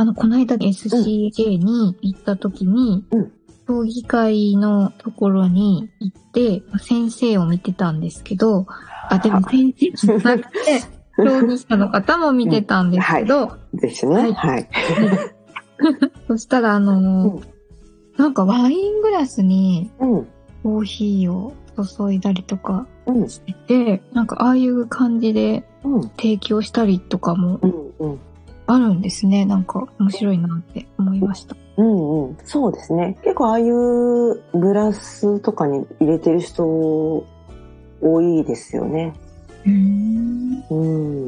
あの、この間 SCJ に行った時に、うん競技会のところに行って、先生を見てたんですけど、あ、でも先生じゃなくて、競技者の方も見てたんですけど、ですね。はいはい。そしたらあのーなんかワイングラスにうん。コーヒーを注いだりとかうん。してて、なんかああいう感じでうん。提供したりとかもうん。うん。あるんですね。なんか面白いなって思いました。うんうん。そうですね。結構ああいうグラスとかに入れてる人多いですよね。うーん。う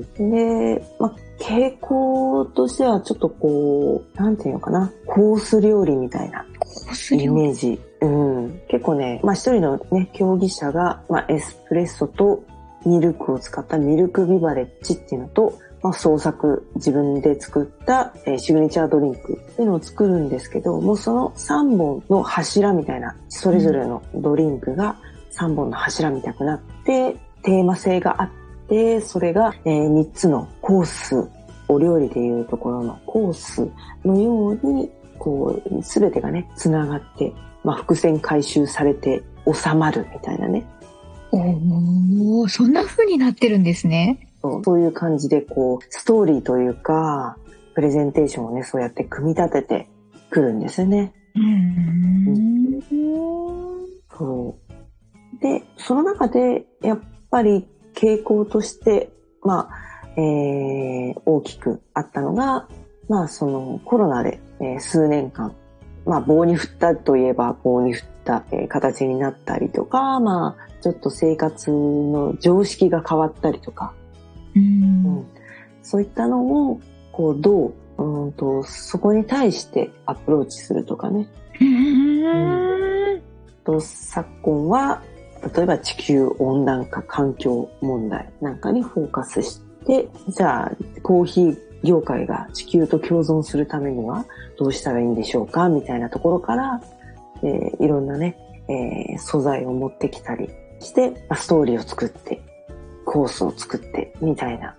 ん。で、まあ、傾向としてはちょっとこう、なんていうのかな。コース料理みたいなコースイ料理メージ。うん。結構ね、まあ一人のね、競技者が、まあエスプレッソとミルクを使ったミルクビバレッジっていうのと、まあ創作、自分で作った、えーシグネチャードリンクっていうのを作るんですけど、もうその3本の柱みたいな、それぞれのドリンクが3本の柱みたくなって、テーマ性があって、それが、え3つのコース、お料理でいうところのコースのように、こう、すべてがね、つながって、まあ、伏線回収されて収まるみたいなね。おー、そんな風になってるんですね。そうそういう感じで、こう、ストーリーというか、プレゼンテーションをね、そうやって組み立ててくるんですよね。うーん。そう。で、その中で、やっぱり傾向として、まあ、えー、大きくあったのが、まあ、そのコロナで、えー数年間、まあ、棒に振ったといえば棒に振った、えー形になったりとか、まあ、ちょっと生活の常識が変わったりとか、ううんん。そういったのを、こう、どう、うーんと、そこに対してアプローチするとかね。うん。と昨今は、例えば地球温暖化環境問題なんかにフォーカスして、じゃあ、コーヒー業界が地球と共存するためにはどうしたらいいんでしょうか？みたいなところから、えーいろんなね、えー素材を持ってきたりして、まあストーリーを作って、コースを作って、みたいな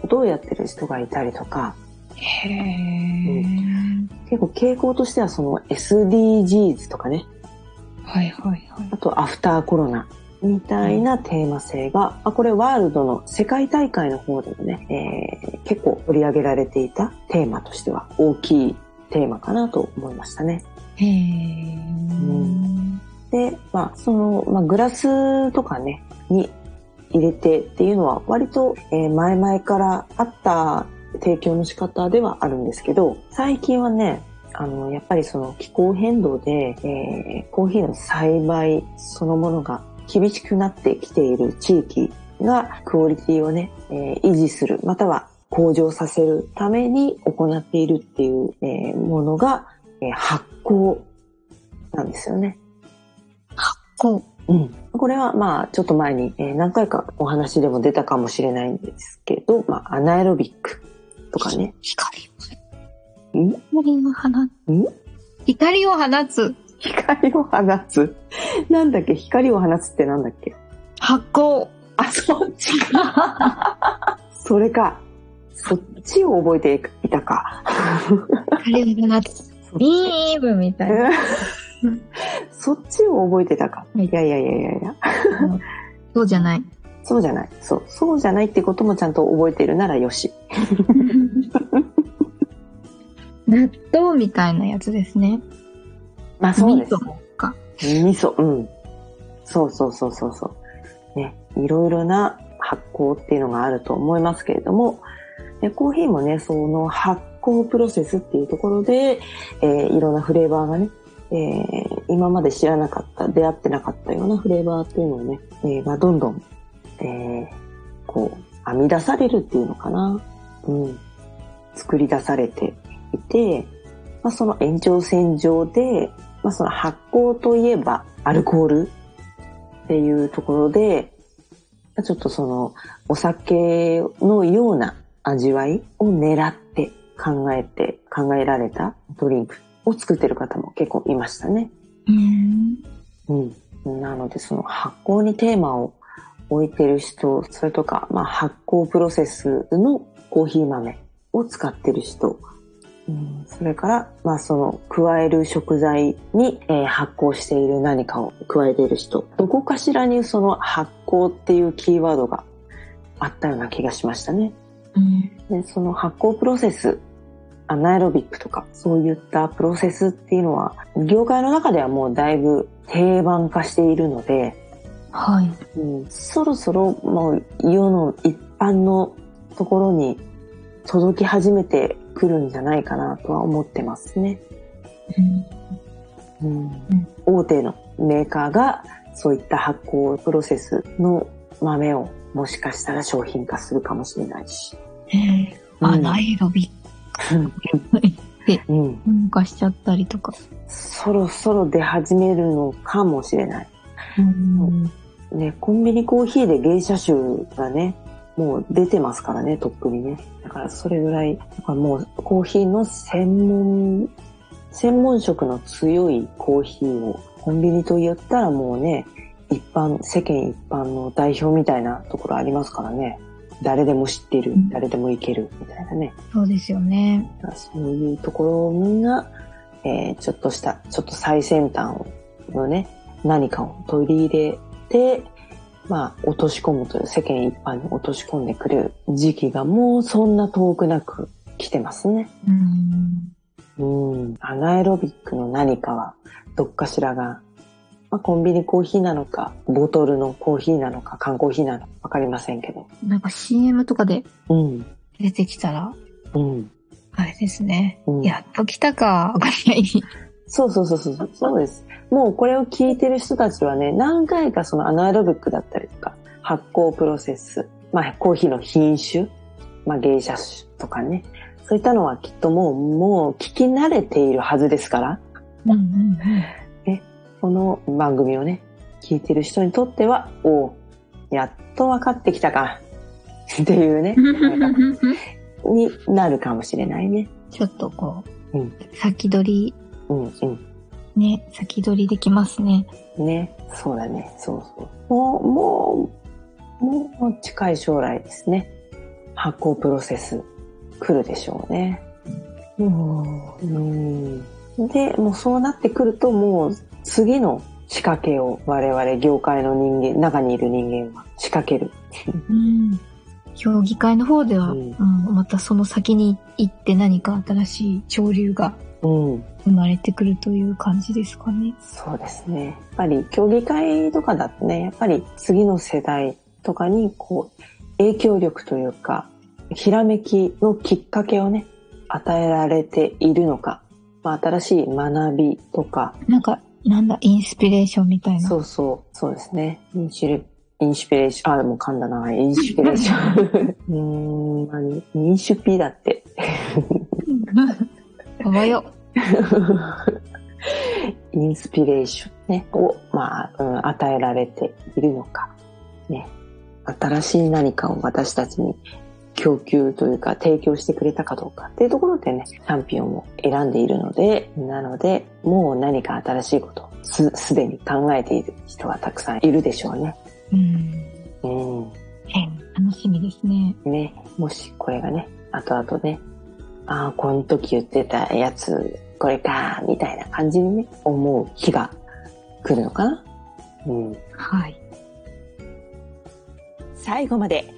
ことをやってる人がいたりとか、へー。結構傾向としてはその SDGs とかね、はいはいはい。あとアフターコロナみたいなテーマ性が、あこれワールドの世界大会の方でもね、えー結構取り上げられていたテーマとしては大きいテーマかなと思いましたね。へー。で、まあ、その、まあ、グラスとかね、に入れてっていうのは割と、前々からあった提供の仕方ではあるんですけど、最近はね、あの、やっぱりその気候変動で、えーコーヒーの栽培そのものが厳しくなってきている地域がクオリティをね、えー維持する、または向上させるために行っているっていう、えーものが、え発酵なんですよね。こうん。これはまあ、ちょっと前に、えー何回かお話でも出たかもしれないんですけど、まあ、アナエロビックとかね。光を放つ。ん？光を放つ。光を放つ？なんだっけ？光を放つってなんだっけ？発光。あ、そっちか。それか。そっちを覚えていたか。光を放つ。ビームみたいな。そっちを覚えてたか。はいいやいやいやいやいや。そうじゃない。そうじゃない。そう。そうじゃないってこともちゃんと覚えてるならよし。納豆みたいなやつですね。まあそうです。味噌か。味噌、うん。そうそうそうそうそう。ね。いろいろな発酵っていうのがあると思いますけれども、でコーヒーもね、その発酵プロセスっていうところで、えー、いろんなフレーバーがね、えー、今まで知らなかった、出会ってなかったようなフレーバーっていうのをね、えー、まあ、どんどん、えー、こう、編み出されるっていうのかな。うん。作り出されていて、まあ、その延長線上で、まあ、その発酵といえばアルコールっていうところで、ちょっとそのお酒のような味わいを狙って考えて、考えられたドリンクを作ってる方も結構いましたね。うん。うん。なのでその発酵にテーマを置いてる人、それとか、まあ、発酵プロセスのコーヒー豆を使ってる人、うん、それから、まあその、加える食材に、えー、発酵している何かを加えている人、どこかしらにその発酵っていうキーワードがあったような気がしましたね。うん、でその発酵プロセス、アナエロビックとか、そういったプロセスっていうのは、業界の中ではもうだいぶ定番化しているので、はい。うん、そろそろもう世の一般のところに届き始めてくるんじゃないかなとは思ってますね。うん、うん、大手のメーカーがそういった発酵プロセスの豆をもしかしたら商品化するかもしれないし。へアナエロビック。うん。噴火しちゃったりとか。そろそろ出始めるのかもしれない。うん、ね、コンビニコーヒーで芸者臭がね、もう出てますからね、とっくにね。だからそれぐらい、だからもうコーヒーの専門、専門職の強いコーヒーを、コンビニと言ったらもうね、一般、世間一般の代表みたいなところありますからね。誰でも知ってる、誰でもいける、みたいなね。そうですよね。そういうところが、えー、ちょっとした、ちょっと最先端のね、何かを取り入れて、まあ、落とし込むという世間一般に落とし込んでくる時期がもうそんな遠くなく来てますね。うん。うん。アナエロビックの何かは、どっかしらが、まあ、コンビニコーヒーなのか、ボトルのコーヒーなのか、缶コーヒーなのか、わかりませんけど。なんか CM とかで、うん。出てきたら、うん。あれですね。うん、やっと来たか、ぐらいに。そうそうそうそう、そうです。もうこれを聞いてる人たちはね、何回かそのアナエロビックだったりとか、発酵プロセス、まあコーヒーの品種、まあ芸者種とかね、そういったのはきっともう、もう聞き慣れているはずですから、うんうんうん、ね、この番組をね、聞いてる人にとっては、おやっと分かってきたか、っていうね、になるかもしれないね。ちょっとこう、うん、先取り、うんうん、ね、先取りできますね。ね、そうだね、そうそう。もう、もう、もう近い将来ですね。発酵プロセス来るでしょうね。うん。で、もうそうなってくるともう次の仕掛けを我々業界の人間、中にいる人間は仕掛ける。うん。評議会の方では、うん、うん、またその先に行って何か新しい潮流がうん、生まれてくるという感じですかね。そうですね。やっぱり競技会とかだとね、やっぱり次の世代とかにこう影響力というか、ひらめきのきっかけをね、与えられているのか、まあ、新しい学びとか。なんか、なんだ、インスピレーションみたいな。そうそう、そうですね。インシュレインシピレーション、あ、もう噛んだな、インシピレーション。うん、インシュピだって。覚えよ。インスピレーション。ね、を、まあ、うん、与えられているのか、ね、新しい何かを私たちに供給というか提供してくれたかどうかっていうところでね、チャンピオンを選んでいるので、なので、もう何か新しいことをす、すでに考えている人はたくさんいるでしょうね。うん。うん。楽しみですね。ね、もしこれがね、後々ね、ああ、この時言ってたやつ、これか、みたいな感じにね、思う日が来るのかな。うん。はい。最後まで